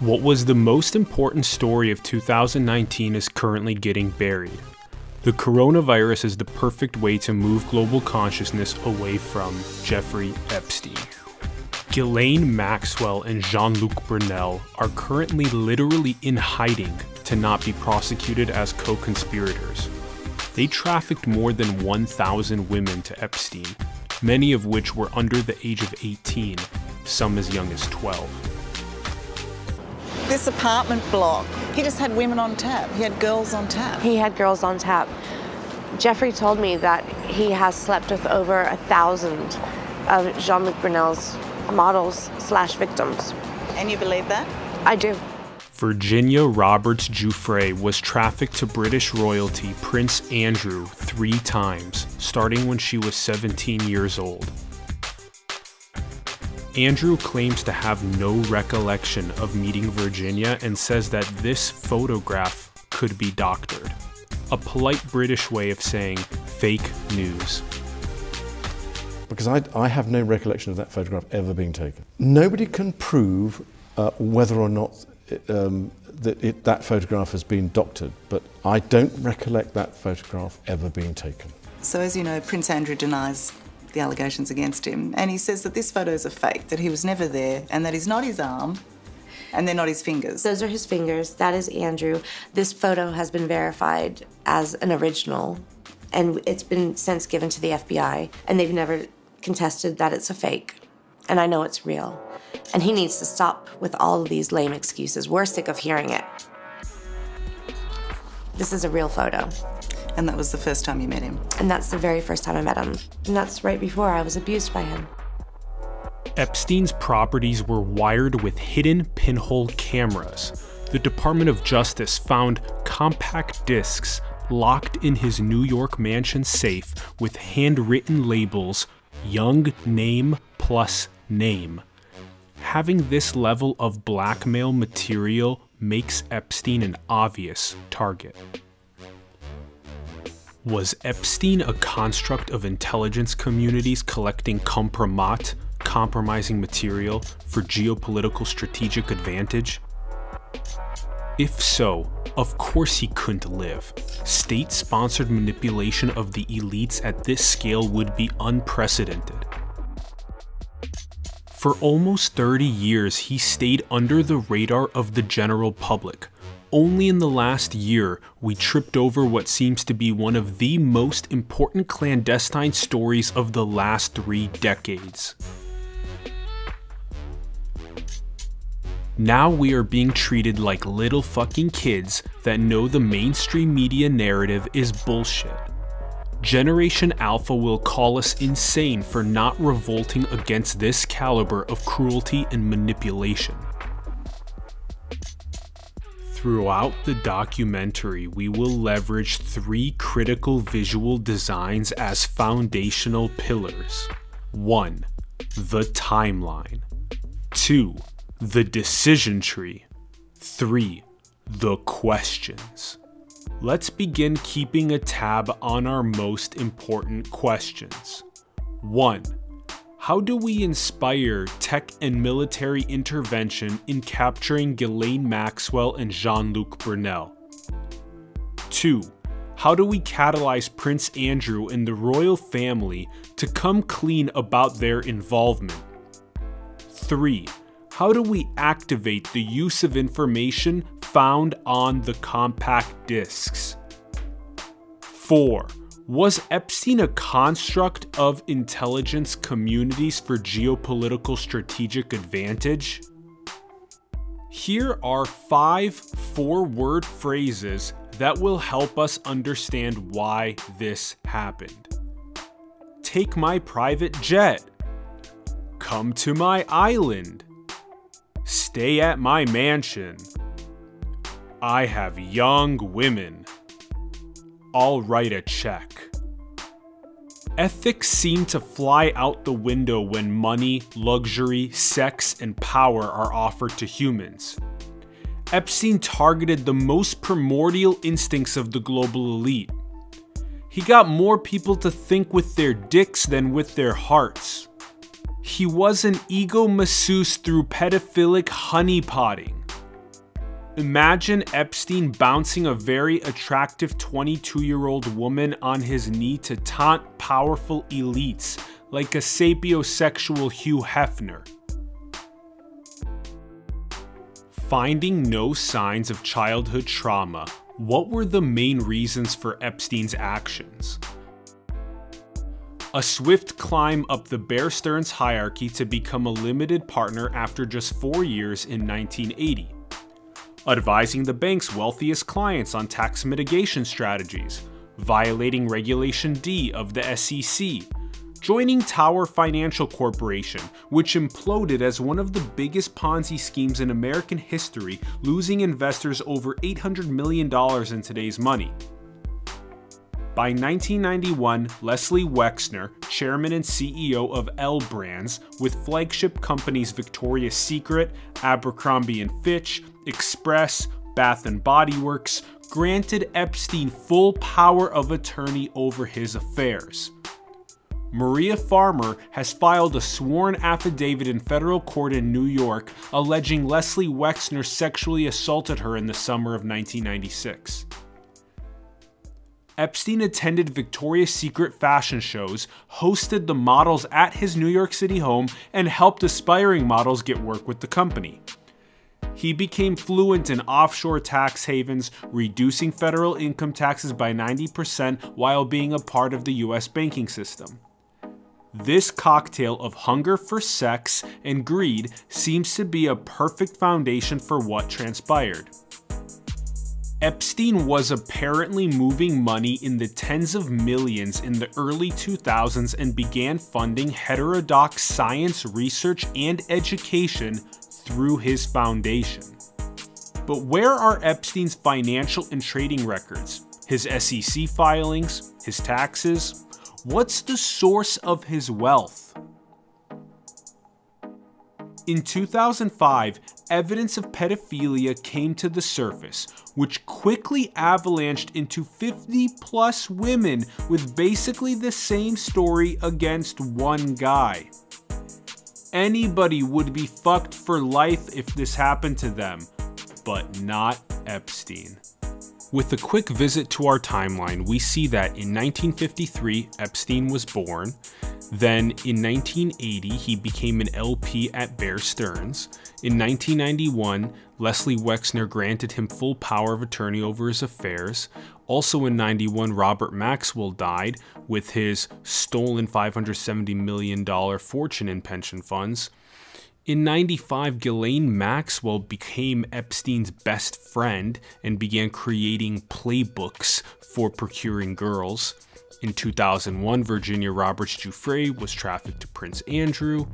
What was the most important story of 2019 is currently getting buried. The coronavirus is the perfect way to move global consciousness away from Jeffrey Epstein. Ghislaine Maxwell and Jean Luc Brunel are currently literally in hiding to not be prosecuted as co conspirators. They trafficked more than 1,000 women to Epstein, many of which were under the age of 18, some as young as 12 this apartment block, he just had women on tap. He had girls on tap. He had girls on tap. Jeffrey told me that he has slept with over a thousand of Jean-Luc Brunel's models slash victims. And you believe that? I do. Virginia Roberts Giuffre was trafficked to British royalty Prince Andrew three times, starting when she was 17 years old. Andrew claims to have no recollection of meeting Virginia and says that this photograph could be doctored. A polite British way of saying fake news. Because I, I have no recollection of that photograph ever being taken. Nobody can prove uh, whether or not it, um, that, it, that photograph has been doctored, but I don't recollect that photograph ever being taken. So, as you know, Prince Andrew denies the allegations against him. And he says that this photo is a fake, that he was never there, and that he's not his arm, and they're not his fingers. Those are his fingers. That is Andrew. This photo has been verified as an original, and it's been since given to the FBI, and they've never contested that it's a fake. And I know it's real. And he needs to stop with all of these lame excuses. We're sick of hearing it. This is a real photo. And that was the first time you met him? And that's the very first time I met him. And that's right before I was abused by him. Epstein's properties were wired with hidden pinhole cameras. The Department of Justice found compact discs locked in his New York mansion safe with handwritten labels Young Name plus Name. Having this level of blackmail material makes Epstein an obvious target. Was Epstein a construct of intelligence communities collecting compromat, compromising material, for geopolitical strategic advantage? If so, of course he couldn't live. State sponsored manipulation of the elites at this scale would be unprecedented. For almost 30 years, he stayed under the radar of the general public, only in the last year, we tripped over what seems to be one of the most important clandestine stories of the last three decades. Now we are being treated like little fucking kids that know the mainstream media narrative is bullshit. Generation Alpha will call us insane for not revolting against this caliber of cruelty and manipulation. Throughout the documentary, we will leverage three critical visual designs as foundational pillars. 1. The timeline. 2. The decision tree. 3. The questions. Let's begin keeping a tab on our most important questions. 1 how do we inspire tech and military intervention in capturing Ghislaine Maxwell and Jean Luc Brunel? 2. How do we catalyze Prince Andrew and the royal family to come clean about their involvement? 3. How do we activate the use of information found on the compact discs? 4. Was Epstein a construct of intelligence communities for geopolitical strategic advantage? Here are five four word phrases that will help us understand why this happened. Take my private jet. Come to my island. Stay at my mansion. I have young women. I'll write a check. Ethics seem to fly out the window when money, luxury, sex, and power are offered to humans. Epstein targeted the most primordial instincts of the global elite. He got more people to think with their dicks than with their hearts. He was an ego masseuse through pedophilic honeypotting. Imagine Epstein bouncing a very attractive 22 year old woman on his knee to taunt powerful elites like a sapiosexual Hugh Hefner. Finding no signs of childhood trauma, what were the main reasons for Epstein's actions? A swift climb up the Bear Stearns hierarchy to become a limited partner after just four years in 1980. Advising the bank's wealthiest clients on tax mitigation strategies, violating Regulation D of the SEC, joining Tower Financial Corporation, which imploded as one of the biggest Ponzi schemes in American history, losing investors over $800 million in today's money. By 1991, Leslie Wexner, chairman and CEO of L Brands, with flagship companies Victoria's Secret, Abercrombie & Fitch, Express, Bath & Body Works, granted Epstein full power of attorney over his affairs. Maria Farmer has filed a sworn affidavit in federal court in New York alleging Leslie Wexner sexually assaulted her in the summer of 1996. Epstein attended Victoria's Secret fashion shows, hosted the models at his New York City home, and helped aspiring models get work with the company. He became fluent in offshore tax havens, reducing federal income taxes by 90% while being a part of the US banking system. This cocktail of hunger for sex and greed seems to be a perfect foundation for what transpired. Epstein was apparently moving money in the tens of millions in the early 2000s and began funding heterodox science research and education through his foundation. But where are Epstein's financial and trading records? His SEC filings? His taxes? What's the source of his wealth? In 2005, evidence of pedophilia came to the surface, which quickly avalanched into 50 plus women with basically the same story against one guy. Anybody would be fucked for life if this happened to them, but not Epstein. With a quick visit to our timeline, we see that in 1953, Epstein was born. Then in 1980, he became an LP at Bear Stearns. In 1991, Leslie Wexner granted him full power of attorney over his affairs. Also in 91, Robert Maxwell died with his stolen $570 million fortune in pension funds. In 95, Ghislaine Maxwell became Epstein's best friend and began creating playbooks for procuring girls. In 2001, Virginia Roberts Giuffre was trafficked to Prince Andrew.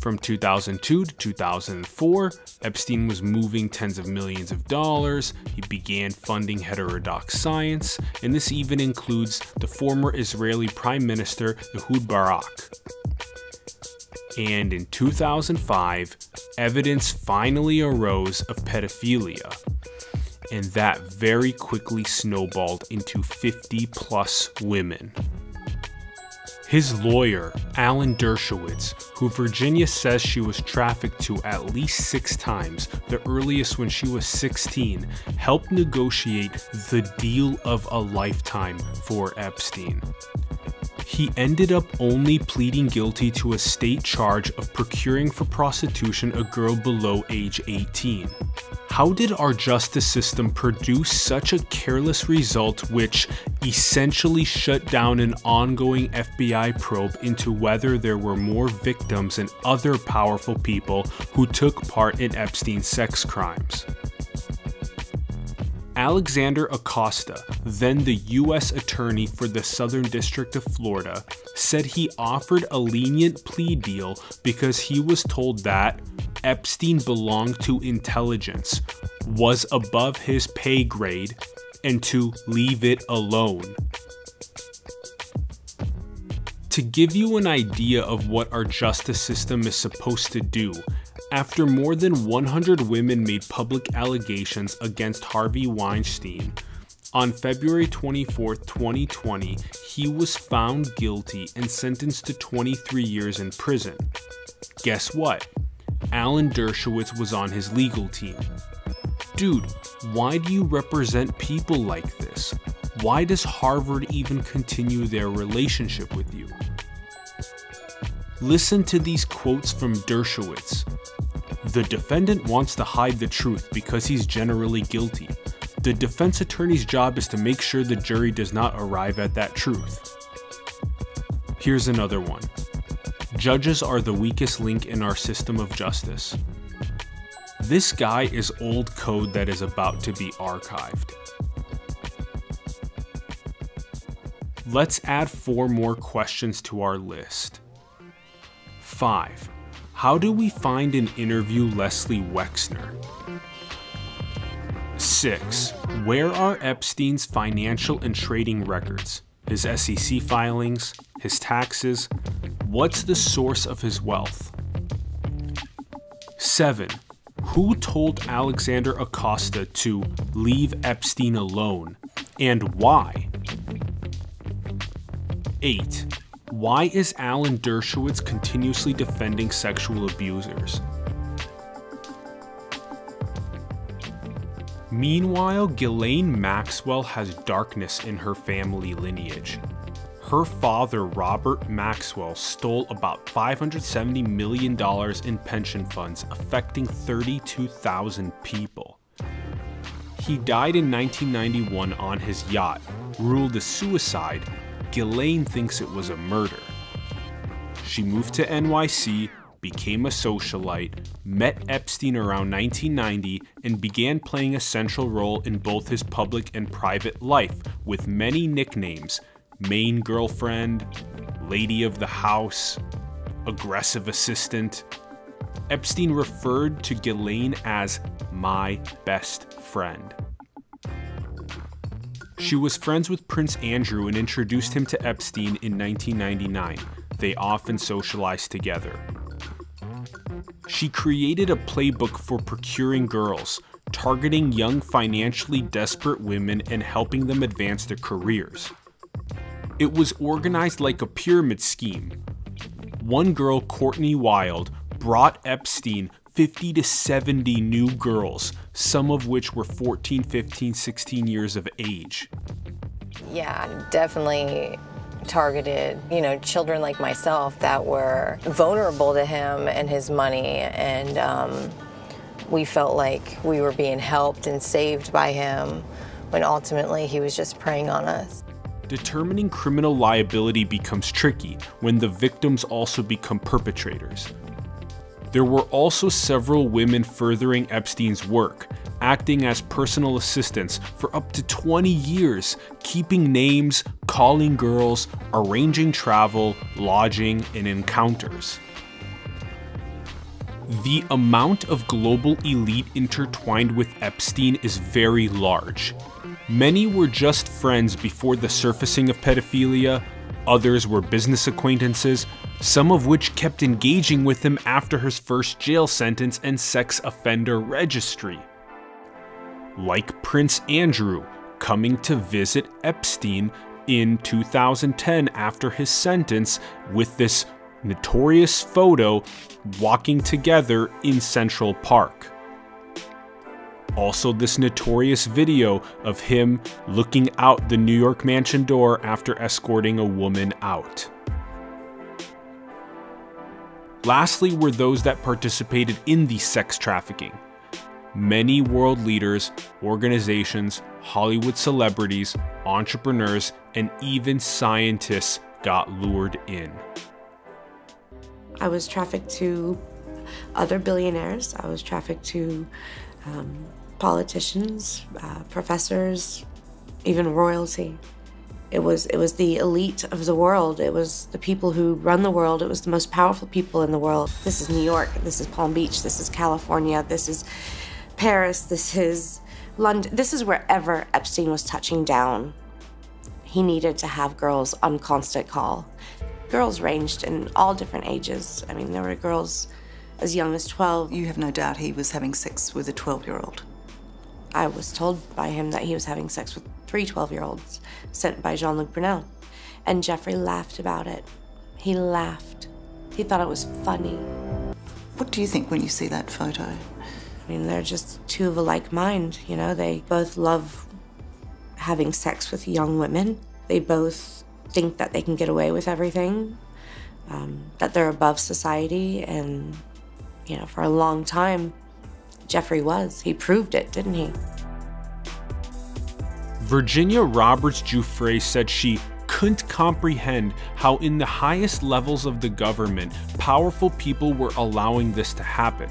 From 2002 to 2004, Epstein was moving tens of millions of dollars. He began funding heterodox science, and this even includes the former Israeli Prime Minister Ehud Barak and in 2005, evidence finally arose of pedophilia, and that very quickly snowballed into 50 plus women. His lawyer, Alan Dershowitz, who Virginia says she was trafficked to at least six times, the earliest when she was 16, helped negotiate the deal of a lifetime for Epstein. He ended up only pleading guilty to a state charge of procuring for prostitution a girl below age 18. How did our justice system produce such a careless result which essentially shut down an ongoing FBI probe into whether there were more victims and other powerful people who took part in Epstein's sex crimes? Alexander Acosta, then the U.S. Attorney for the Southern District of Florida, said he offered a lenient plea deal because he was told that Epstein belonged to intelligence, was above his pay grade, and to leave it alone. To give you an idea of what our justice system is supposed to do, after more than 100 women made public allegations against Harvey Weinstein, on February 24, 2020, he was found guilty and sentenced to 23 years in prison. Guess what? Alan Dershowitz was on his legal team. Dude, why do you represent people like this? Why does Harvard even continue their relationship with you? Listen to these quotes from Dershowitz. The defendant wants to hide the truth because he's generally guilty. The defense attorney's job is to make sure the jury does not arrive at that truth. Here's another one. Judges are the weakest link in our system of justice. This guy is old code that is about to be archived. Let's add four more questions to our list. 5. How do we find and interview Leslie Wexner? 6. Where are Epstein's financial and trading records? His SEC filings? His taxes? What's the source of his wealth? 7. Who told Alexander Acosta to leave Epstein alone and why? 8. Why is Alan Dershowitz continuously defending sexual abusers? Meanwhile, Ghislaine Maxwell has darkness in her family lineage. Her father, Robert Maxwell, stole about $570 million in pension funds, affecting 32,000 people. He died in 1991 on his yacht, ruled a suicide, Ghislaine thinks it was a murder. She moved to NYC, became a socialite, met Epstein around 1990, and began playing a central role in both his public and private life with many nicknames main girlfriend, lady of the house, aggressive assistant. Epstein referred to Ghislaine as my best friend. She was friends with Prince Andrew and introduced him to Epstein in 1999. They often socialized together. She created a playbook for procuring girls, targeting young financially desperate women and helping them advance their careers. It was organized like a pyramid scheme. One girl, Courtney Wild, brought Epstein 50 to 70 new girls, some of which were 14, 15, 16 years of age. Yeah, definitely targeted, you know, children like myself that were vulnerable to him and his money, and um, we felt like we were being helped and saved by him when ultimately he was just preying on us. Determining criminal liability becomes tricky when the victims also become perpetrators. There were also several women furthering Epstein's work, acting as personal assistants for up to 20 years, keeping names, calling girls, arranging travel, lodging, and encounters. The amount of global elite intertwined with Epstein is very large. Many were just friends before the surfacing of pedophilia, others were business acquaintances, some of which kept engaging with him after his first jail sentence and sex offender registry. Like Prince Andrew coming to visit Epstein in 2010 after his sentence with this notorious photo walking together in Central Park. Also, this notorious video of him looking out the New York mansion door after escorting a woman out. Lastly, were those that participated in the sex trafficking. Many world leaders, organizations, Hollywood celebrities, entrepreneurs, and even scientists got lured in. I was trafficked to other billionaires. I was trafficked to um, politicians, uh, professors, even royalty. It was it was the elite of the world. It was the people who run the world. It was the most powerful people in the world. This is New York. This is Palm Beach. This is California. This is Paris. This is London. This is wherever Epstein was touching down. He needed to have girls on constant call. Girls ranged in all different ages. I mean, there were girls as young as 12. You have no doubt he was having sex with a 12 year old. I was told by him that he was having sex with three 12 year olds sent by Jean Luc Brunel. And Jeffrey laughed about it. He laughed. He thought it was funny. What do you think when you see that photo? I mean, they're just two of a like mind, you know? They both love having sex with young women. They both think that they can get away with everything, um, that they're above society. And, you know, for a long time, Jeffrey was. He proved it, didn't he? Virginia Roberts Giuffre said she couldn't comprehend how, in the highest levels of the government, powerful people were allowing this to happen.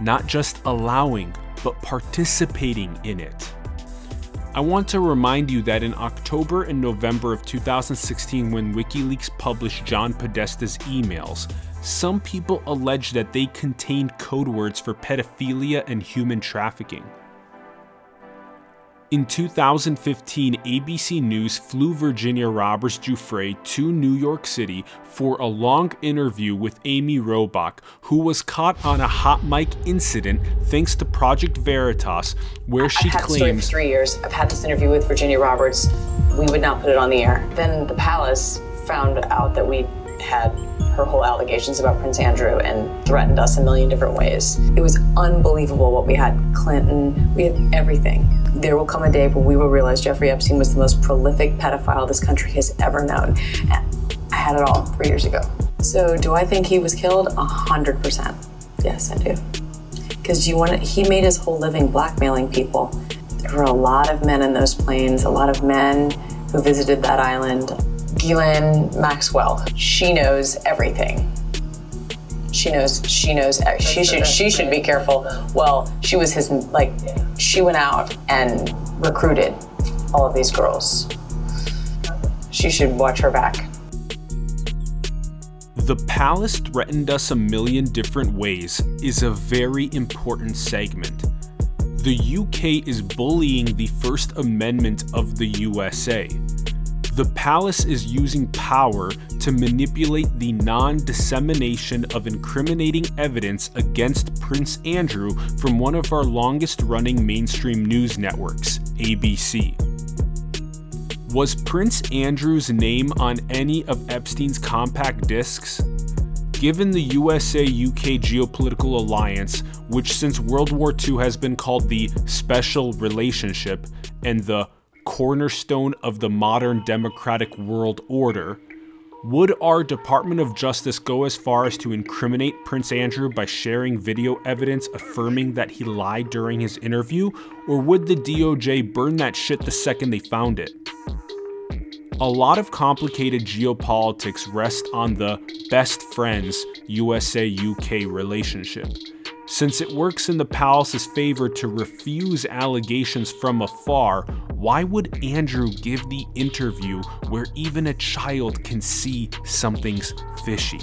Not just allowing, but participating in it. I want to remind you that in October and November of 2016, when WikiLeaks published John Podesta's emails, some people alleged that they contained code words for pedophilia and human trafficking. In 2015, ABC News flew Virginia Roberts Giuffre to New York City for a long interview with Amy Robach, who was caught on a hot mic incident thanks to Project Veritas, where she I've had claims. Story for three years. I've had this interview with Virginia Roberts. We would not put it on the air. Then the palace found out that we had her whole allegations about Prince Andrew and threatened us a million different ways. It was unbelievable what we had. Clinton, we had everything. There will come a day when we will realize Jeffrey Epstein was the most prolific pedophile this country has ever known. I had it all three years ago. So do I think he was killed? A hundred percent. Yes, I do. Because you want he made his whole living blackmailing people. There were a lot of men in those planes, a lot of men who visited that island. Ghislaine Maxwell, she knows everything. She knows. She knows. Uh, she should. She should be careful. Well, she was his. Like, she went out and recruited all of these girls. She should watch her back. The palace threatened us a million different ways is a very important segment. The UK is bullying the First Amendment of the USA. The palace is using power to manipulate the non dissemination of incriminating evidence against Prince Andrew from one of our longest running mainstream news networks, ABC. Was Prince Andrew's name on any of Epstein's compact discs? Given the USA UK geopolitical alliance, which since World War II has been called the Special Relationship and the cornerstone of the modern democratic world order, would our Department of Justice go as far as to incriminate Prince Andrew by sharing video evidence affirming that he lied during his interview, or would the DOJ burn that shit the second they found it? A lot of complicated geopolitics rest on the best friends USA UK relationship. Since it works in the palace's favor to refuse allegations from afar, why would Andrew give the interview where even a child can see something's fishy?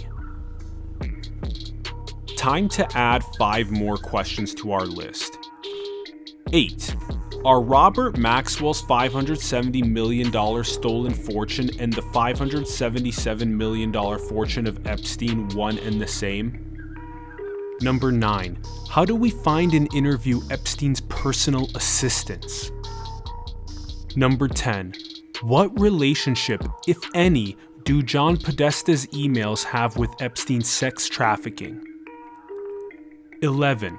Time to add five more questions to our list. 8. Are Robert Maxwell's $570 million stolen fortune and the $577 million fortune of Epstein one and the same? Number 9. How do we find and interview Epstein's personal assistants? Number 10. What relationship, if any, do John Podesta's emails have with Epstein's sex trafficking? 11.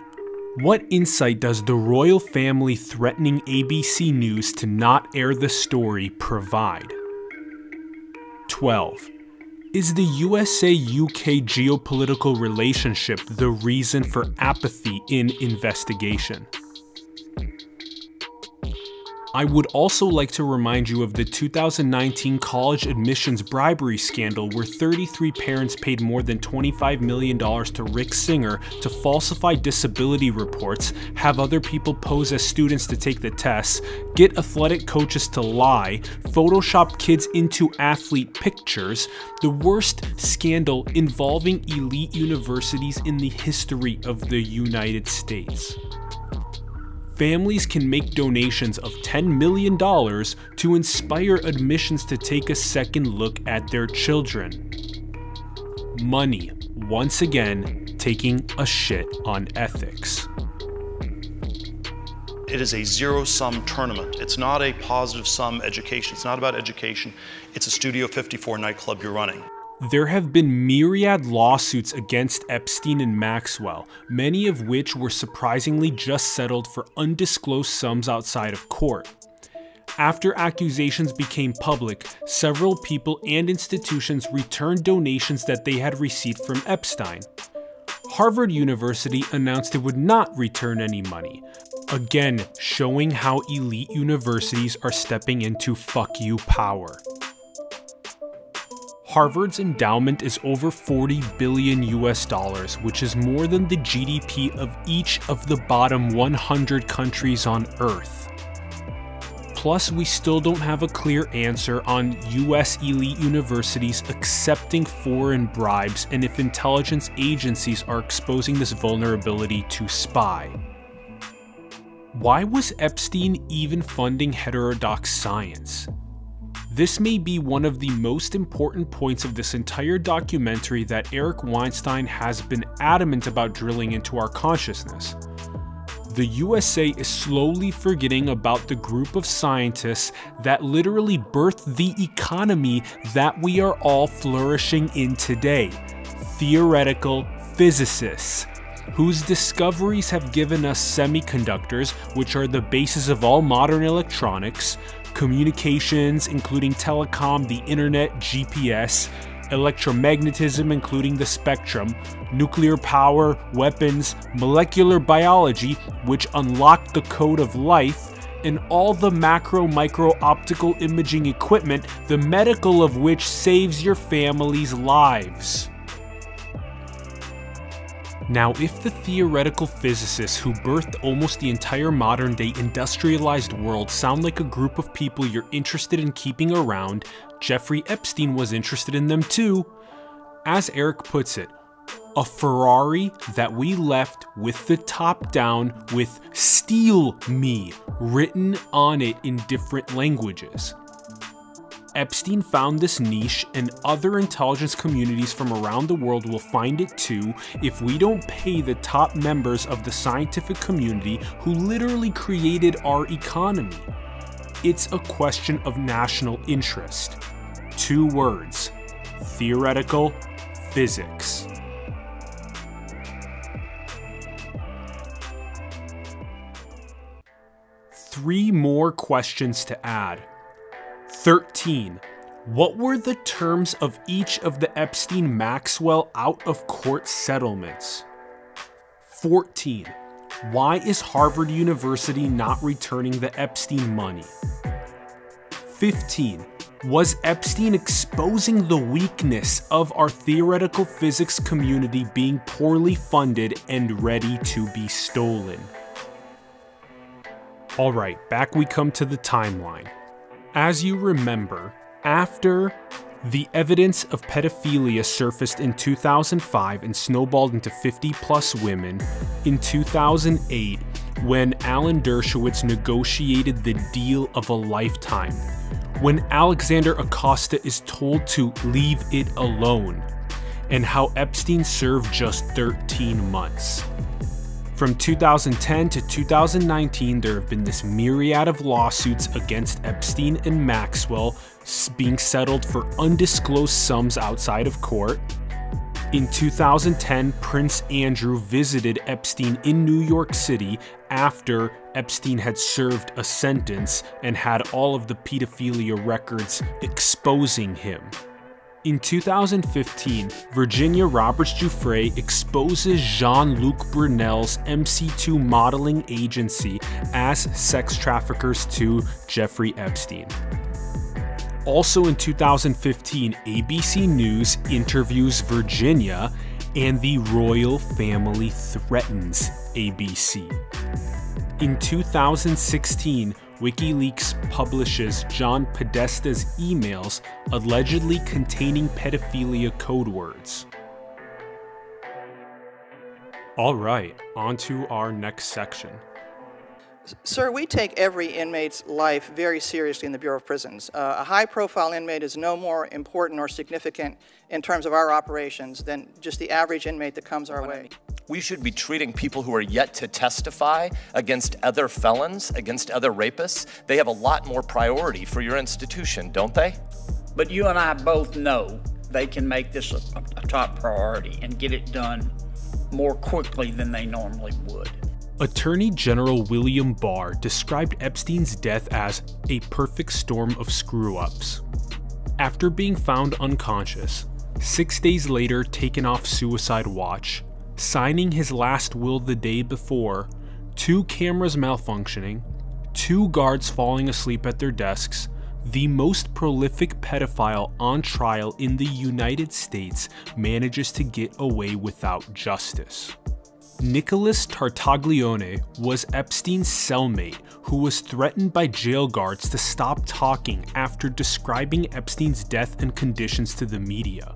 What insight does the royal family threatening ABC News to not air the story provide? 12. Is the USA UK geopolitical relationship the reason for apathy in investigation? I would also like to remind you of the 2019 college admissions bribery scandal where 33 parents paid more than $25 million to Rick Singer to falsify disability reports, have other people pose as students to take the tests, get athletic coaches to lie, Photoshop kids into athlete pictures, the worst scandal involving elite universities in the history of the United States families can make donations of $10 million to inspire admissions to take a second look at their children. Money, once again, taking a shit on ethics. It is a zero sum tournament. It's not a positive sum education. It's not about education. It's a Studio 54 nightclub you're running. There have been myriad lawsuits against Epstein and Maxwell, many of which were surprisingly just settled for undisclosed sums outside of court. After accusations became public, several people and institutions returned donations that they had received from Epstein. Harvard University announced it would not return any money, again showing how elite universities are stepping into fuck you power. Harvard's endowment is over 40 billion US dollars, which is more than the GDP of each of the bottom 100 countries on Earth. Plus, we still don't have a clear answer on US elite universities accepting foreign bribes and if intelligence agencies are exposing this vulnerability to spy. Why was Epstein even funding heterodox science? This may be one of the most important points of this entire documentary that Eric Weinstein has been adamant about drilling into our consciousness. The USA is slowly forgetting about the group of scientists that literally birthed the economy that we are all flourishing in today theoretical physicists whose discoveries have given us semiconductors, which are the basis of all modern electronics, communications, including telecom, the internet, GPS, electromagnetism, including the spectrum, nuclear power, weapons, molecular biology, which unlocked the code of life, and all the macro micro optical imaging equipment, the medical of which saves your family's lives. Now, if the theoretical physicists who birthed almost the entire modern day industrialized world sound like a group of people you're interested in keeping around, Jeffrey Epstein was interested in them too. As Eric puts it, a Ferrari that we left with the top down with Steal Me written on it in different languages. Epstein found this niche, and other intelligence communities from around the world will find it too if we don't pay the top members of the scientific community who literally created our economy. It's a question of national interest. Two words theoretical physics. Three more questions to add. 13. What were the terms of each of the Epstein Maxwell out of court settlements? 14. Why is Harvard University not returning the Epstein money? 15. Was Epstein exposing the weakness of our theoretical physics community being poorly funded and ready to be stolen? Alright, back we come to the timeline. As you remember, after the evidence of pedophilia surfaced in 2005 and snowballed into 50 plus women, in 2008, when Alan Dershowitz negotiated the deal of a lifetime, when Alexander Acosta is told to leave it alone, and how Epstein served just 13 months. From 2010 to 2019, there have been this myriad of lawsuits against Epstein and Maxwell being settled for undisclosed sums outside of court. In 2010, Prince Andrew visited Epstein in New York City after Epstein had served a sentence and had all of the pedophilia records exposing him. In 2015, Virginia Roberts Giuffre exposes Jean Luc Brunel's MC2 modeling agency as sex traffickers to Jeffrey Epstein. Also in 2015, ABC News interviews Virginia and the royal family threatens ABC. In 2016, WikiLeaks publishes John Podesta's emails allegedly containing pedophilia code words. All right, on to our next section. Sir, we take every inmate's life very seriously in the Bureau of Prisons. Uh, a high profile inmate is no more important or significant in terms of our operations than just the average inmate that comes our way. We should be treating people who are yet to testify against other felons, against other rapists. They have a lot more priority for your institution, don't they? But you and I both know they can make this a, a top priority and get it done more quickly than they normally would. Attorney General William Barr described Epstein's death as a perfect storm of screw ups. After being found unconscious, six days later taken off suicide watch, signing his last will the day before, two cameras malfunctioning, two guards falling asleep at their desks, the most prolific pedophile on trial in the United States manages to get away without justice. Nicholas Tartaglione was Epstein's cellmate who was threatened by jail guards to stop talking after describing Epstein's death and conditions to the media.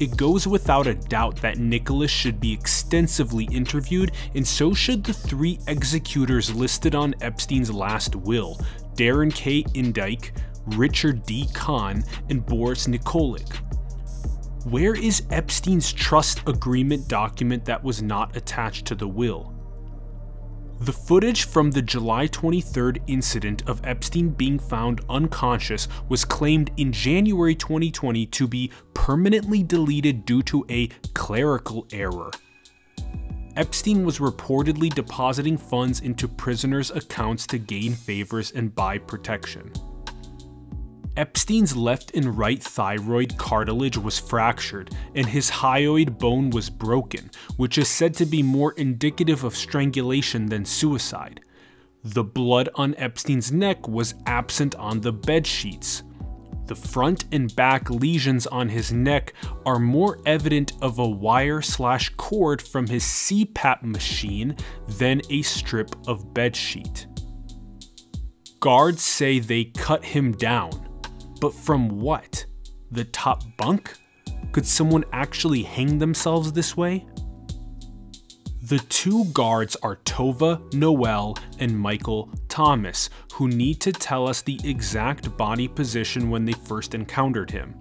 It goes without a doubt that Nicholas should be extensively interviewed, and so should the three executors listed on Epstein's last will Darren K. Indyke, Richard D. Kahn, and Boris Nikolic. Where is Epstein's trust agreement document that was not attached to the will? The footage from the July 23rd incident of Epstein being found unconscious was claimed in January 2020 to be permanently deleted due to a clerical error. Epstein was reportedly depositing funds into prisoners' accounts to gain favors and buy protection. Epstein's left and right thyroid cartilage was fractured, and his hyoid bone was broken, which is said to be more indicative of strangulation than suicide. The blood on Epstein's neck was absent on the bed sheets. The front and back lesions on his neck are more evident of a wire slash cord from his CPAP machine than a strip of bedsheet. Guards say they cut him down, but from what? The top bunk? Could someone actually hang themselves this way? The two guards are Tova Noel and Michael Thomas, who need to tell us the exact body position when they first encountered him.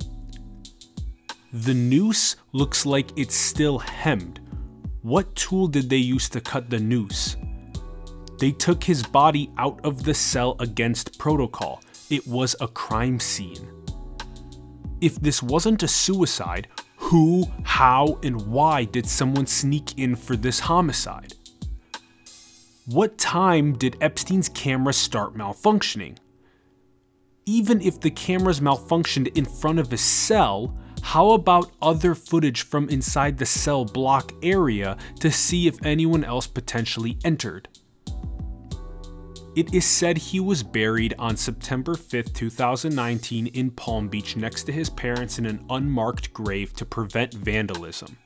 The noose looks like it's still hemmed. What tool did they use to cut the noose? They took his body out of the cell against protocol. It was a crime scene. If this wasn't a suicide, who, how, and why did someone sneak in for this homicide? What time did Epstein's camera start malfunctioning? Even if the cameras malfunctioned in front of his cell, how about other footage from inside the cell block area to see if anyone else potentially entered? It is said he was buried on September 5, 2019 in Palm Beach next to his parents in an unmarked grave to prevent vandalism.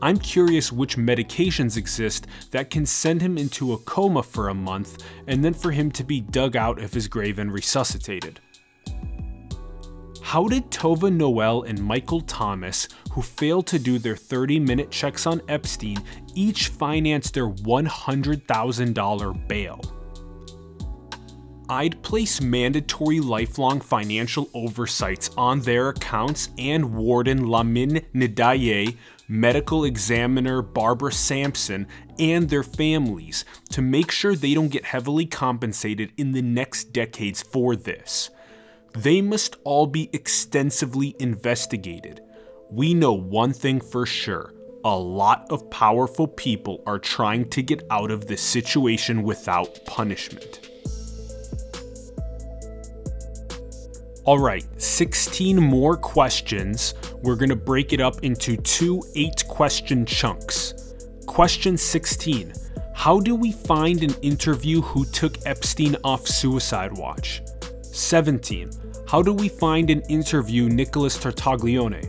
I'm curious which medications exist that can send him into a coma for a month and then for him to be dug out of his grave and resuscitated. How did Tova Noel and Michael Thomas, who failed to do their 30 minute checks on Epstein, each finance their $100,000 bail? I'd place mandatory lifelong financial oversights on their accounts and Warden Lamin Ndiaye, medical examiner Barbara Sampson, and their families to make sure they don't get heavily compensated in the next decades for this. They must all be extensively investigated. We know one thing for sure a lot of powerful people are trying to get out of this situation without punishment. Alright, 16 more questions. We're to break it up into two 8 question chunks. Question 16 How do we find an interview who took Epstein off suicide watch? 17. How do we find and interview Nicholas Tartaglione?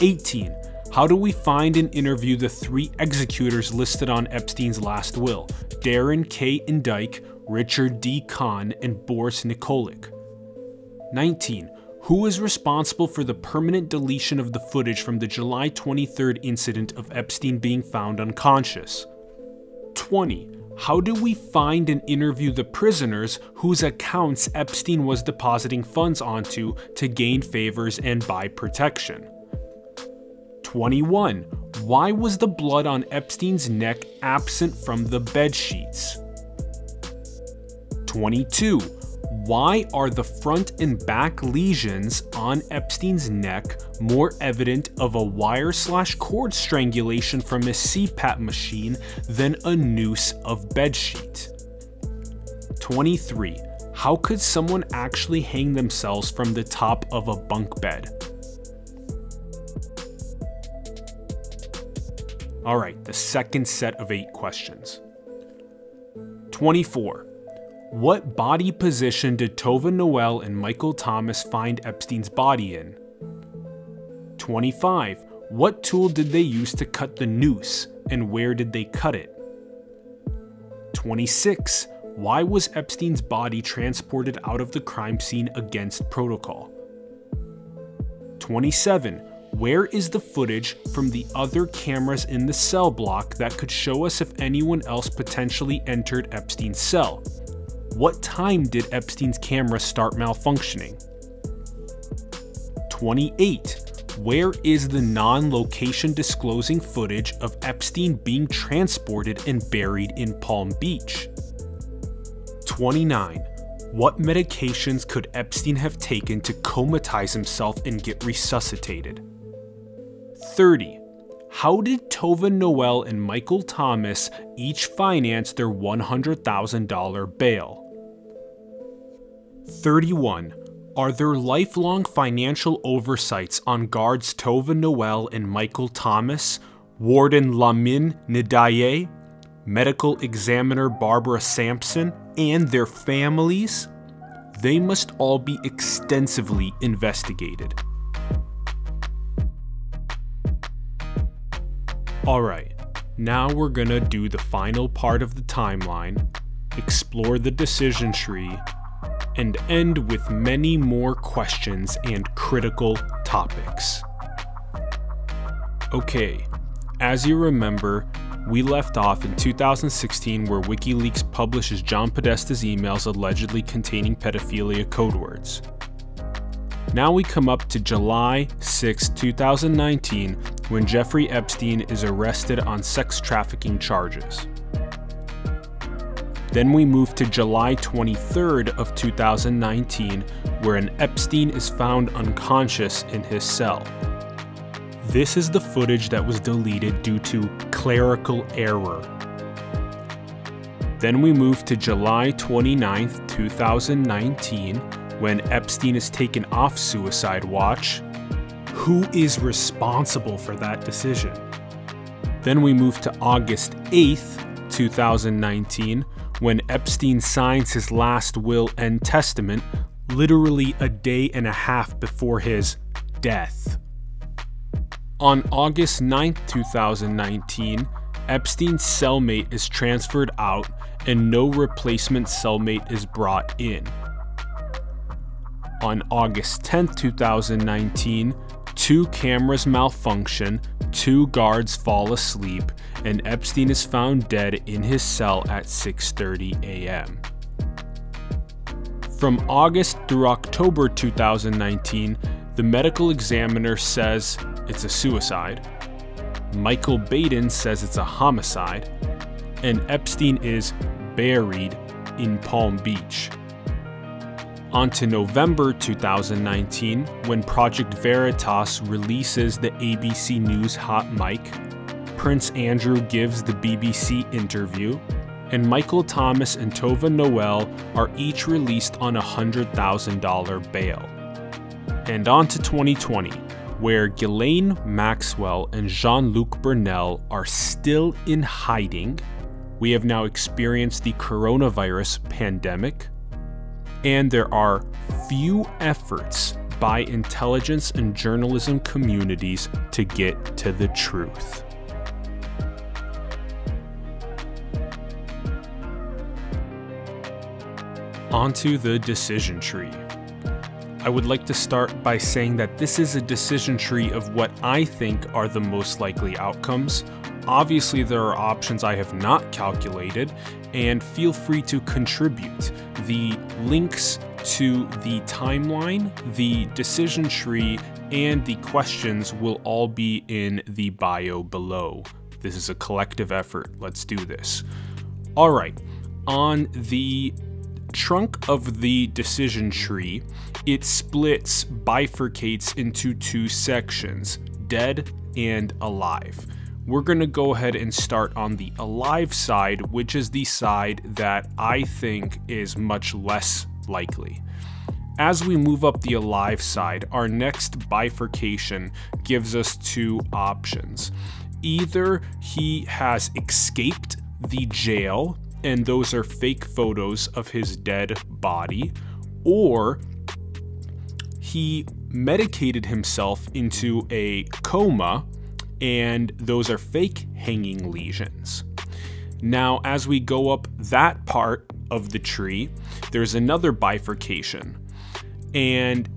18. How do we find and interview the three executors listed on Epstein's last will Darren K. Indyke, Richard D. Kahn, and Boris Nikolic? 19. Who is responsible for the permanent deletion of the footage from the July 23rd incident of Epstein being found unconscious? 20. How do we find and interview the prisoners whose accounts Epstein was depositing funds onto to gain favors and buy protection? 21. Why was the blood on Epstein's neck absent from the bed sheets? 22. Why are the front and back lesions on Epstein's neck more evident of a wire slash cord strangulation from a CPAP machine than a noose of bedsheet? 23. How could someone actually hang themselves from the top of a bunk bed? Alright, the second set of eight questions. 24. What body position did Tova Noel and Michael Thomas find Epstein's body in? 25. What tool did they use to cut the noose and where did they cut it? 26. Why was Epstein's body transported out of the crime scene against protocol? 27. Where is the footage from the other cameras in the cell block that could show us if anyone else potentially entered Epstein's cell? What time did Epstein's camera start malfunctioning? 28. Where is the non location disclosing footage of Epstein being transported and buried in Palm Beach? 29. What medications could Epstein have taken to comatize himself and get resuscitated? 30. How did Tova Noel and Michael Thomas each finance their $100,000 bail? 31. Are there lifelong financial oversights on guards Tova Noel and Michael Thomas, Warden Lamine N'Diaye, Medical Examiner Barbara Sampson, and their families? They must all be extensively investigated. Alright, now we're gonna do the final part of the timeline, explore the decision tree, and end with many more questions and critical topics. Okay, as you remember, we left off in 2016 where WikiLeaks publishes John Podesta's emails allegedly containing pedophilia code words. Now we come up to July 6, 2019, when Jeffrey Epstein is arrested on sex trafficking charges. Then we move to July 23rd of 2019, where an Epstein is found unconscious in his cell. This is the footage that was deleted due to clerical error. Then we move to July 29th, 2019, when Epstein is taken off suicide watch. Who is responsible for that decision? Then we move to August 8th, 2019, when Epstein signs his last will and testament literally a day and a half before his death. On August 9, 2019, Epstein's cellmate is transferred out and no replacement cellmate is brought in. On August 10, 2019, two cameras malfunction, two guards fall asleep, and Epstein is found dead in his cell at 6:30 a.m. From August through October 2019, the medical examiner says it's a suicide. Michael Baden says it's a homicide, and Epstein is buried in Palm Beach. On to November 2019, when Project Veritas releases the ABC News Hot Mic, Prince Andrew gives the BBC interview, and Michael Thomas and Tova Noel are each released on a $100,000 bail. And on to 2020, where Ghislaine Maxwell and Jean Luc Brunel are still in hiding. We have now experienced the coronavirus pandemic, and there are few efforts by intelligence and journalism communities to get to the truth. Onto the decision tree. I would like to start by saying that this is a decision tree of what I think are the most likely outcomes. Obviously, there are options I have not calculated, and feel free to contribute. The links to the timeline, the decision tree, and the questions will all be in the bio below. This is a collective effort. Let's do this. All right, on the trunk of the decision tree, it splits, bifurcates into two sections dead and alive. We're to go ahead and start on the alive side, which is the side that I think is much less likely. As we move up the alive side, our next bifurcation gives us two options. Either he has escaped the jail, and those are fake photos of his dead body, or he medicated himself into a coma, and those are fake hanging lesions. Now, as we go up that part of the tree, there's another bifurcation and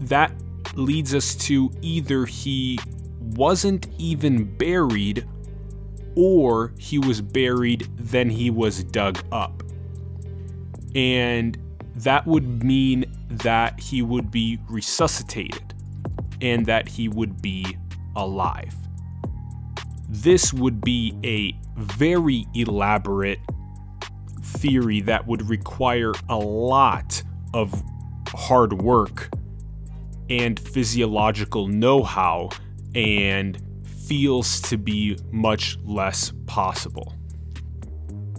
that leads us to either he wasn't even buried or he was buried, then he was dug up. And that would mean that he would be resuscitated and that he would be alive. This would be a very elaborate theory that would require a lot of hard work and physiological know how and feels to be much less possible.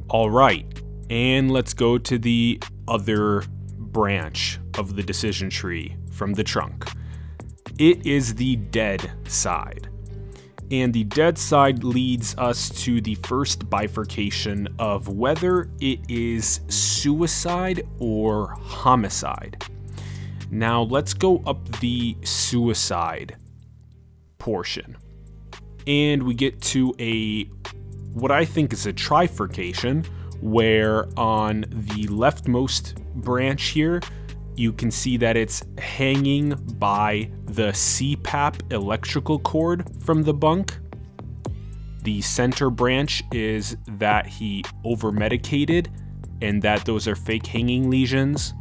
All right, and let's go to the other branch of the decision tree from the trunk. It is the dead side. And the dead side leads us to the first bifurcation of whether it is suicide or homicide. Now let's go up the suicide portion. And we get to a what I think is a trifurcation where on the leftmost branch here you can see that it's hanging by the CPAP electrical cord from the bunk. The center branch is that he over medicated and that those are fake hanging lesions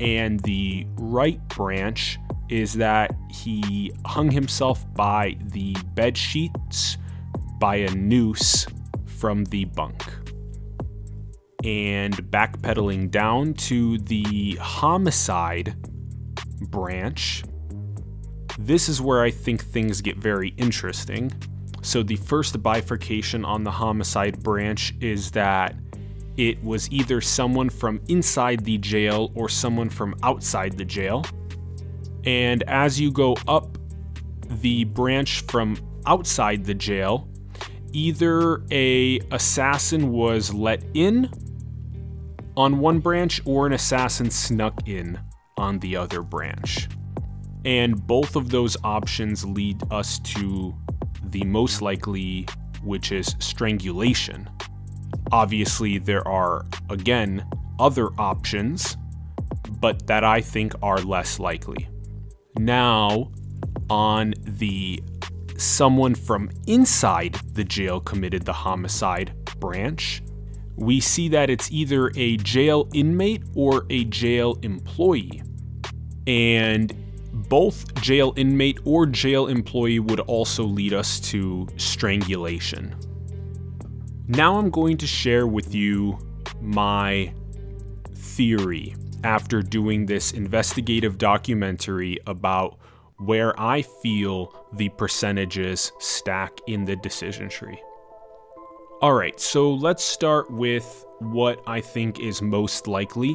and the right branch is that he hung himself by the bed sheets by a noose from the bunk. And backpedaling down to the homicide branch, this is where I think things get very interesting. So, the first bifurcation on the homicide branch is that it was either someone from inside the jail or someone from outside the jail. And as you go up the branch from outside the jail, either a assassin was let in on one branch or an assassin snuck in on the other branch. And both of those options lead us to the most likely, which is strangulation. Obviously, there are, again, other options, but that I think are less likely. Now, on the someone from inside the jail committed the homicide branch, we see that it's either a jail inmate or a jail employee. And both jail inmate or jail employee would also lead us to strangulation. Now I'm going to share with you my theory after doing this investigative documentary about where I feel the percentages stack in the decision tree. All right, so let's start with what I think is most likely,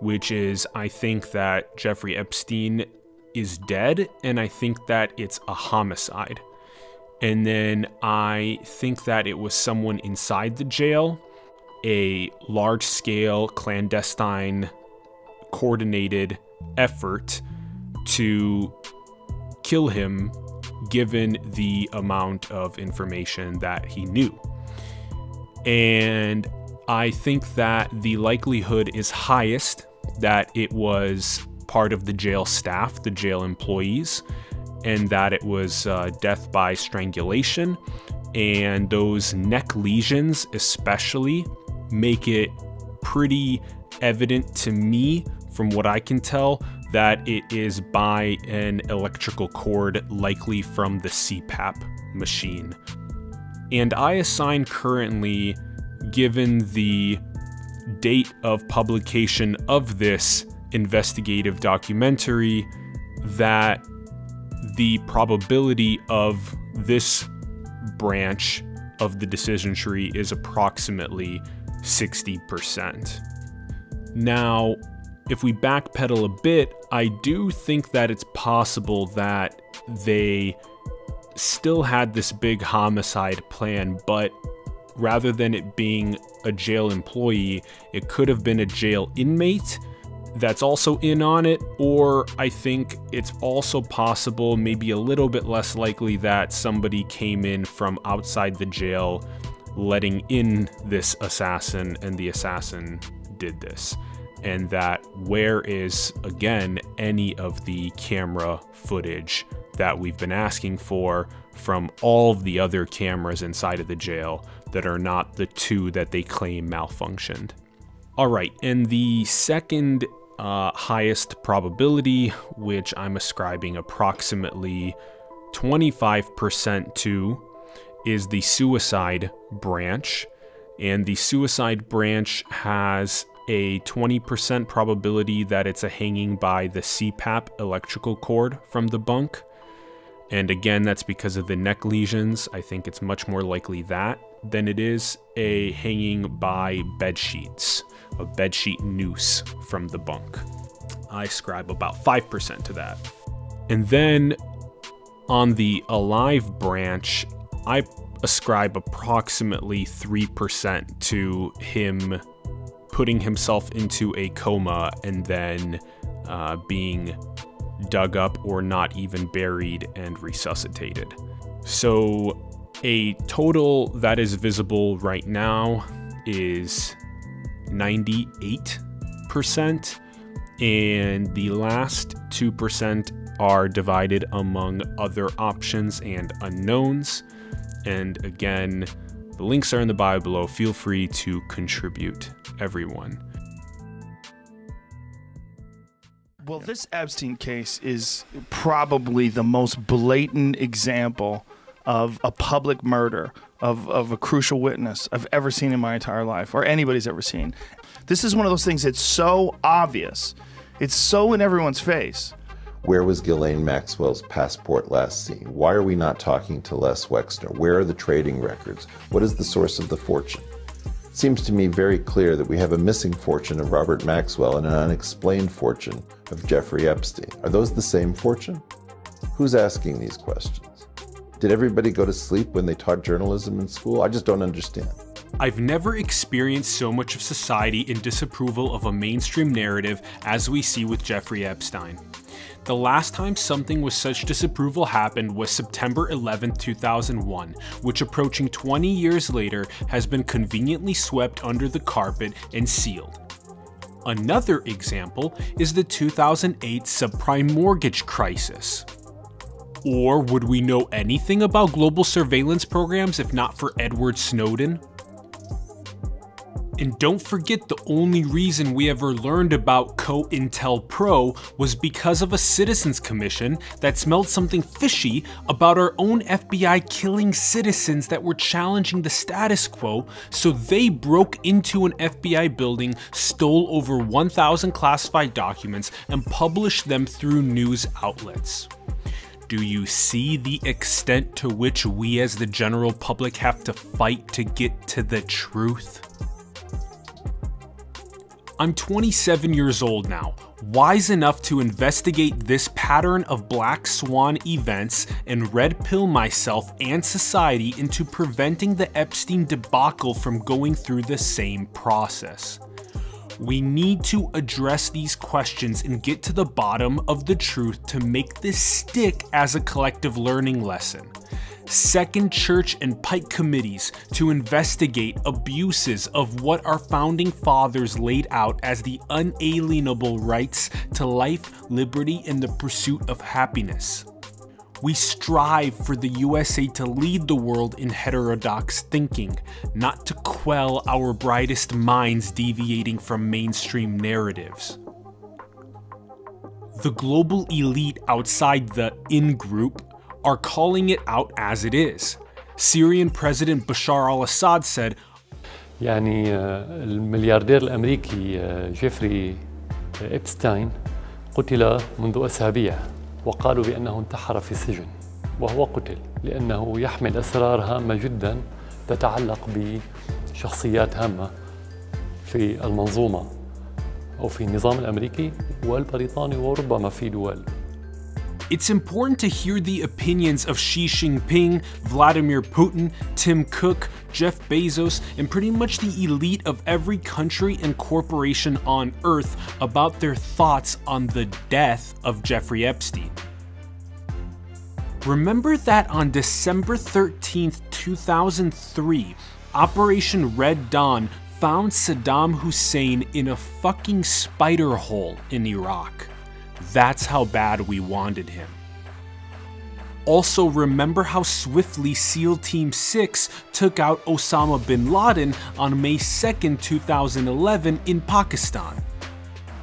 which is I think that Jeffrey Epstein is dead, and I think that it's a homicide. And then I think that it was someone inside the jail, a large scale, clandestine, coordinated effort to kill him given the amount of information that he knew. And I think that the likelihood is highest that it was part of the jail staff, the jail employees, and that it was uh, death by strangulation. And those neck lesions, especially, make it pretty evident to me, from what I can tell, that it is by an electrical cord, likely from the CPAP machine. And I assign currently, given the date of publication of this investigative documentary that the probability of this branch of the decision tree is approximately 60%. Now, if we backpedal a bit, I do think that it's possible that they still had this big homicide plan, but rather than it being a jail employee, it could have been a jail inmate that's also in on it, or I think it's also possible, maybe a little bit less likely, that somebody came in from outside the jail letting in this assassin and the assassin did this. And that where is, again, any of the camera footage that we've been asking for from all of the other cameras inside of the jail that are not the two that they claim malfunctioned. All right, and the second uh, highest probability, which I'm ascribing approximately 25% to, is the suicide branch. And the suicide branch has a 20% probability that it's a hanging by the CPAP electrical cord from the bunk. And again, that's because of the neck lesions. I think it's much more likely that than it is a hanging by bed sheets, a bed sheet noose from the bunk. I ascribe about 5% to that. And then on the alive branch, I ascribe approximately 3% to him putting himself into a coma and then uh, being dug up or not even buried and resuscitated. So, a total that is visible right now is 98%, and the last 2% are divided among other options and unknowns. And again, the links are in the bio below. Feel free to contribute, everyone. Well, this Epstein case is probably the most blatant example of a public murder of, of a crucial witness I've ever seen in my entire life, or anybody's ever seen. This is one of those things that's so obvious, it's so in everyone's face. Where was Ghislaine Maxwell's passport last seen? Why are we not talking to Les Wexner? Where are the trading records? What is the source of the fortune? It seems to me very clear that we have a missing fortune of Robert Maxwell and an unexplained fortune of Jeffrey Epstein. Are those the same fortune? Who's asking these questions? Did everybody go to sleep when they taught journalism in school? I just don't understand. I've never experienced so much of society in disapproval of a mainstream narrative as we see with Jeffrey Epstein. The last time something with such disapproval happened was September 11, 2001, which approaching 20 years later has been conveniently swept under the carpet and sealed. Another example is the 2008 subprime mortgage crisis. Or would we know anything about global surveillance programs if not for Edward Snowden? And don't forget the only reason we ever learned about COINTELPRO was because of a citizens commission that smelled something fishy about our own FBI killing citizens that were challenging the status quo, so they broke into an FBI building, stole over 1,000 classified documents, and published them through news outlets. Do you see the extent to which we as the general public have to fight to get to the truth? I'm 27 years old now, wise enough to investigate this pattern of black swan events and red pill myself and society into preventing the Epstein debacle from going through the same process. We need to address these questions and get to the bottom of the truth to make this stick as a collective learning lesson. Second Church and Pike committees to investigate abuses of what our founding fathers laid out as the unalienable rights to life, liberty, and the pursuit of happiness. We strive for the USA to lead the world in heterodox thinking, not to quell our brightest minds deviating from mainstream narratives. The global elite outside the in group are calling it out as it is. Syrian President Bashar al Assad said, يعني الملياردير الأمريكي جيفري إبستاين قتل منذ أسابيع وقالوا بأنه انتحر في السجن وهو قتل لأنه يحمل أسرار هامة جدا تتعلق بشخصيات هامة في المنظومة أو في النظام الأمريكي والبريطاني وربما في دول It's important to hear the opinions of Xi Jinping, Vladimir Putin, Tim Cook, Jeff Bezos, and pretty much the elite of every country and corporation on Earth about their thoughts on the death of Jeffrey Epstein. Remember that on December 13th, 2003, Operation Red Dawn found Saddam Hussein in a fucking spider hole in Iraq. That's how bad we wanted him. Also, remember how swiftly SEAL Team 6 took out Osama bin Laden on May 2nd, 2011 in Pakistan.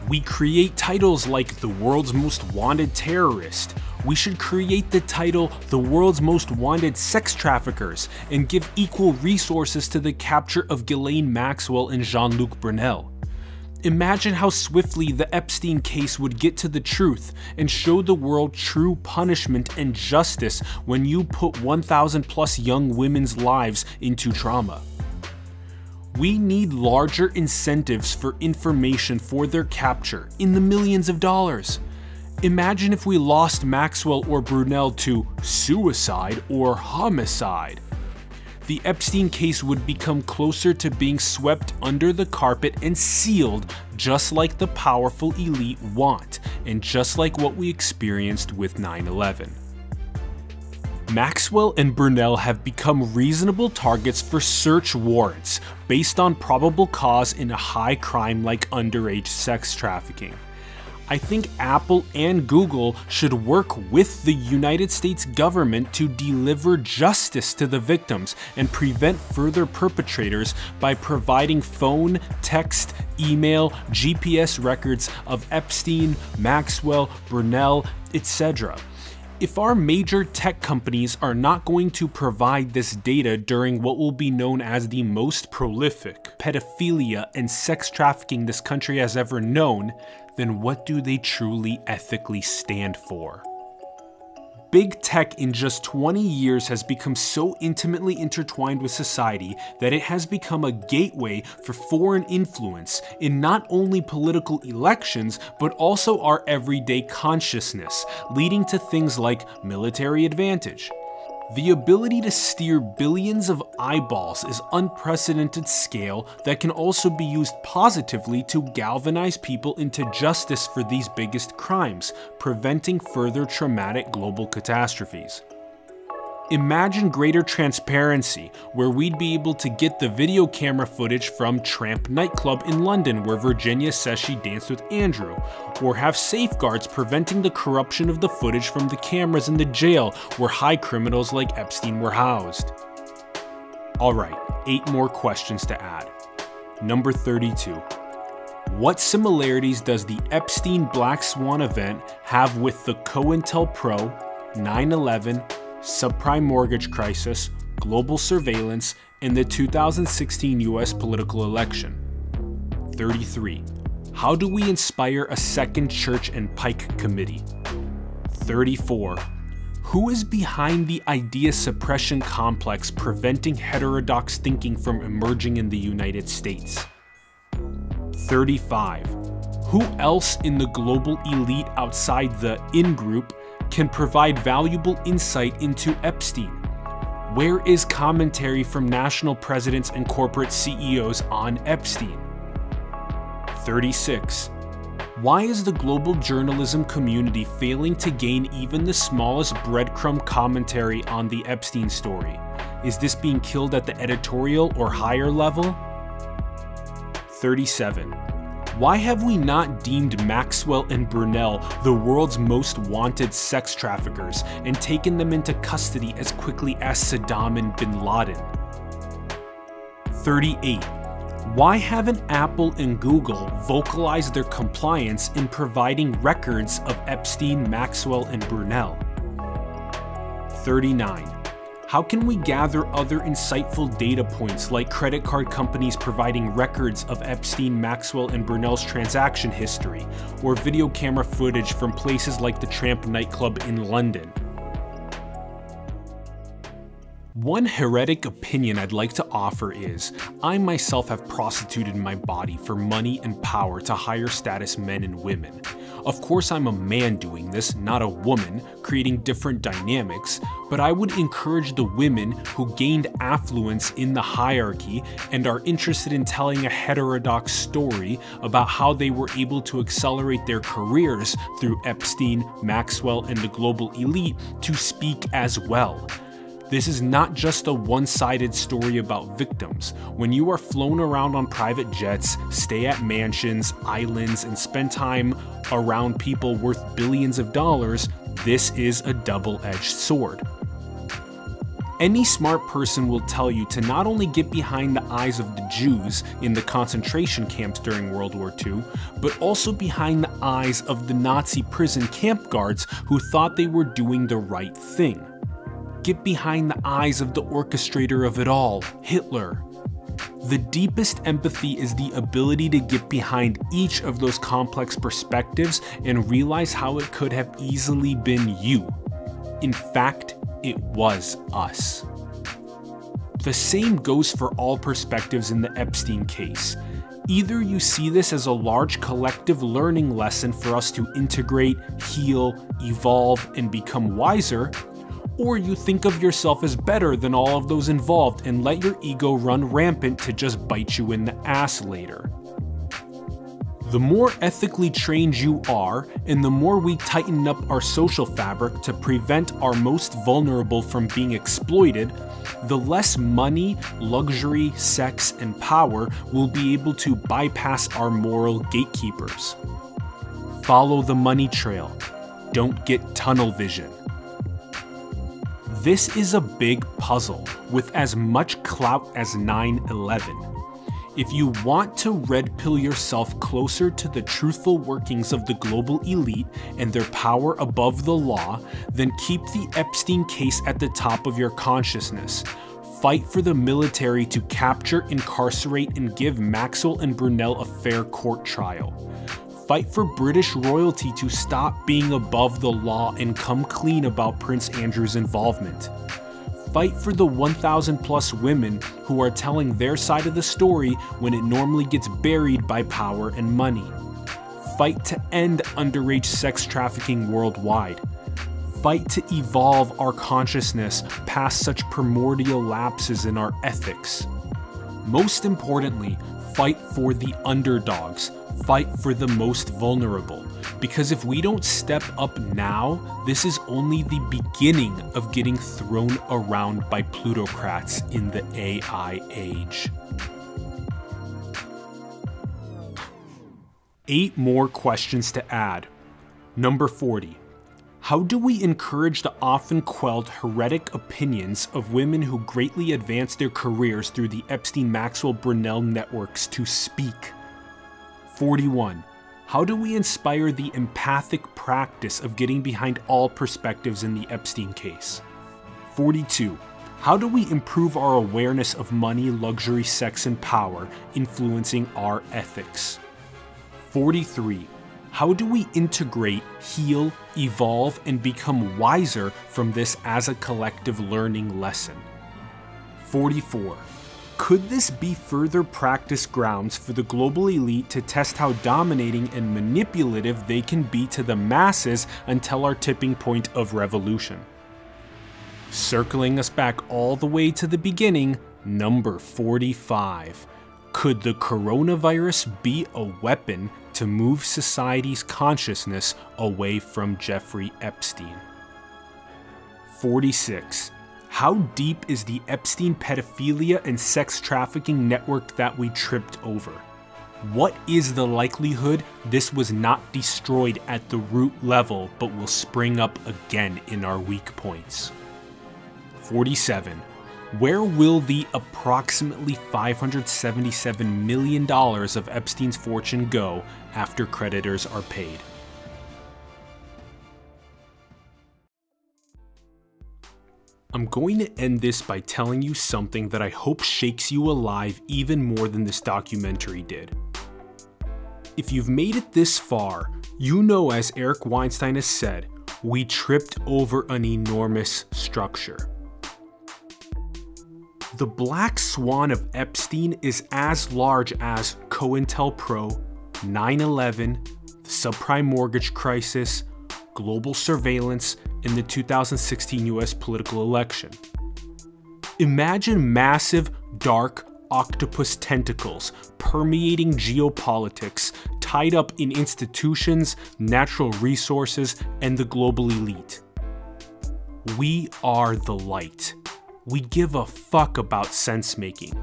We create titles like the world's most wanted terrorist. We should create the title the world's most wanted sex traffickers and give equal resources to the capture of Ghislaine Maxwell and Jean-Luc Brunel. Imagine how swiftly the Epstein case would get to the truth and show the world true punishment and justice when you put 1,000 plus young women's lives into trauma. We need larger incentives for information for their capture in the millions of dollars. Imagine if we lost Maxwell or Brunel to suicide or homicide the Epstein case would become closer to being swept under the carpet and sealed just like the powerful elite want, and just like what we experienced with 9 11. Maxwell and Brunel have become reasonable targets for search warrants based on probable cause in a high crime like underage sex trafficking. I think Apple and Google should work with the United States government to deliver justice to the victims and prevent further perpetrators by providing phone, text, email, GPS records of Epstein, Maxwell, Brunel, etc. If our major tech companies are not going to provide this data during what will be known as the most prolific pedophilia and sex trafficking this country has ever known, then what do they truly ethically stand for? Big tech in just 20 years has become so intimately intertwined with society that it has become a gateway for foreign influence in not only political elections, but also our everyday consciousness, leading to things like military advantage, the ability to steer billions of eyeballs is unprecedented scale that can also be used positively to galvanize people into justice for these biggest crimes, preventing further traumatic global catastrophes. Imagine greater transparency, where we'd be able to get the video camera footage from Tramp nightclub in London where Virginia says she danced with Andrew, or have safeguards preventing the corruption of the footage from the cameras in the jail where high criminals like Epstein were housed. Alright, 8 more questions to add. Number 32. What similarities does the Epstein Black Swan event have with the COINTELPRO, 9 11, subprime mortgage crisis, global surveillance, and the 2016 US political election. 33. How do we inspire a second church and Pike committee? 34. Who is behind the idea suppression complex preventing heterodox thinking from emerging in the United States? 35. Who else in the global elite outside the in group can provide valuable insight into Epstein. Where is commentary from national presidents and corporate CEOs on Epstein? 36. Why is the global journalism community failing to gain even the smallest breadcrumb commentary on the Epstein story? Is this being killed at the editorial or higher level? 37. Why have we not deemed Maxwell and Brunel the world's most wanted sex traffickers and taken them into custody as quickly as Saddam and bin Laden? 38. Why haven't Apple and Google vocalized their compliance in providing records of Epstein, Maxwell, and Brunel? 39. How can we gather other insightful data points like credit card companies providing records of Epstein, Maxwell, and Brunel's transaction history, or video camera footage from places like the Tramp nightclub in London? One heretic opinion I'd like to offer is I myself have prostituted my body for money and power to higher status men and women. Of course, I'm a man doing this, not a woman, creating different dynamics, but I would encourage the women who gained affluence in the hierarchy and are interested in telling a heterodox story about how they were able to accelerate their careers through Epstein, Maxwell, and the global elite to speak as well. This is not just a one sided story about victims. When you are flown around on private jets, stay at mansions, islands, and spend time around people worth billions of dollars, this is a double edged sword. Any smart person will tell you to not only get behind the eyes of the Jews in the concentration camps during World War II, but also behind the eyes of the Nazi prison camp guards who thought they were doing the right thing. Get behind the eyes of the orchestrator of it all, Hitler. The deepest empathy is the ability to get behind each of those complex perspectives and realize how it could have easily been you. In fact, it was us. The same goes for all perspectives in the Epstein case. Either you see this as a large collective learning lesson for us to integrate, heal, evolve, and become wiser, or you think of yourself as better than all of those involved and let your ego run rampant to just bite you in the ass later. The more ethically trained you are, and the more we tighten up our social fabric to prevent our most vulnerable from being exploited, the less money, luxury, sex, and power will be able to bypass our moral gatekeepers. Follow the money trail. Don't get tunnel vision. This is a big puzzle with as much clout as 9 11. If you want to red pill yourself closer to the truthful workings of the global elite and their power above the law, then keep the Epstein case at the top of your consciousness. Fight for the military to capture, incarcerate, and give Maxwell and Brunel a fair court trial fight for British royalty to stop being above the law and come clean about Prince Andrew's involvement. Fight for the 1,000 plus women who are telling their side of the story when it normally gets buried by power and money. Fight to end underage sex trafficking worldwide. Fight to evolve our consciousness past such primordial lapses in our ethics. Most importantly, fight for the underdogs, fight for the most vulnerable. Because if we don't step up now, this is only the beginning of getting thrown around by plutocrats in the AI age. Eight more questions to add. Number 40. How do we encourage the often quelled heretic opinions of women who greatly advance their careers through the Epstein Maxwell Brunel networks to speak? 41. How do we inspire the empathic practice of getting behind all perspectives in the Epstein case? 42. How do we improve our awareness of money, luxury, sex, and power influencing our ethics? 43. How do we integrate, heal, evolve, and become wiser from this as a collective learning lesson? 44. Could this be further practice grounds for the global elite to test how dominating and manipulative they can be to the masses until our tipping point of revolution? Circling us back all the way to the beginning, number 45. Could the coronavirus be a weapon to move society's consciousness away from Jeffrey Epstein? 46. How deep is the Epstein pedophilia and sex trafficking network that we tripped over? What is the likelihood this was not destroyed at the root level but will spring up again in our weak points? 47. Where will the approximately $577 million of Epstein's fortune go after creditors are paid? I'm going to end this by telling you something that I hope shakes you alive even more than this documentary did. If you've made it this far, you know, as Eric Weinstein has said, we tripped over an enormous structure. The black swan of Epstein is as large as COINTELPRO, 9 11, the subprime mortgage crisis, global surveillance, and the 2016 US political election. Imagine massive, dark octopus tentacles permeating geopolitics, tied up in institutions, natural resources, and the global elite. We are the light. We give a fuck about sense making.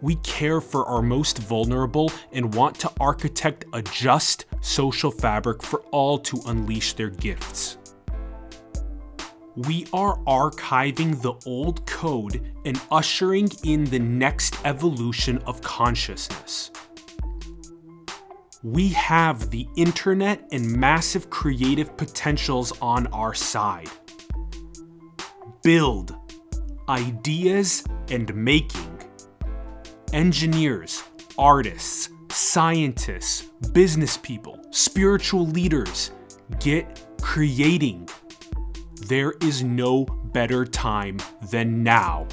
We care for our most vulnerable and want to architect a just social fabric for all to unleash their gifts. We are archiving the old code and ushering in the next evolution of consciousness. We have the internet and massive creative potentials on our side. Build, ideas, and making. Engineers, artists, scientists, business people, spiritual leaders, get creating. There is no better time than now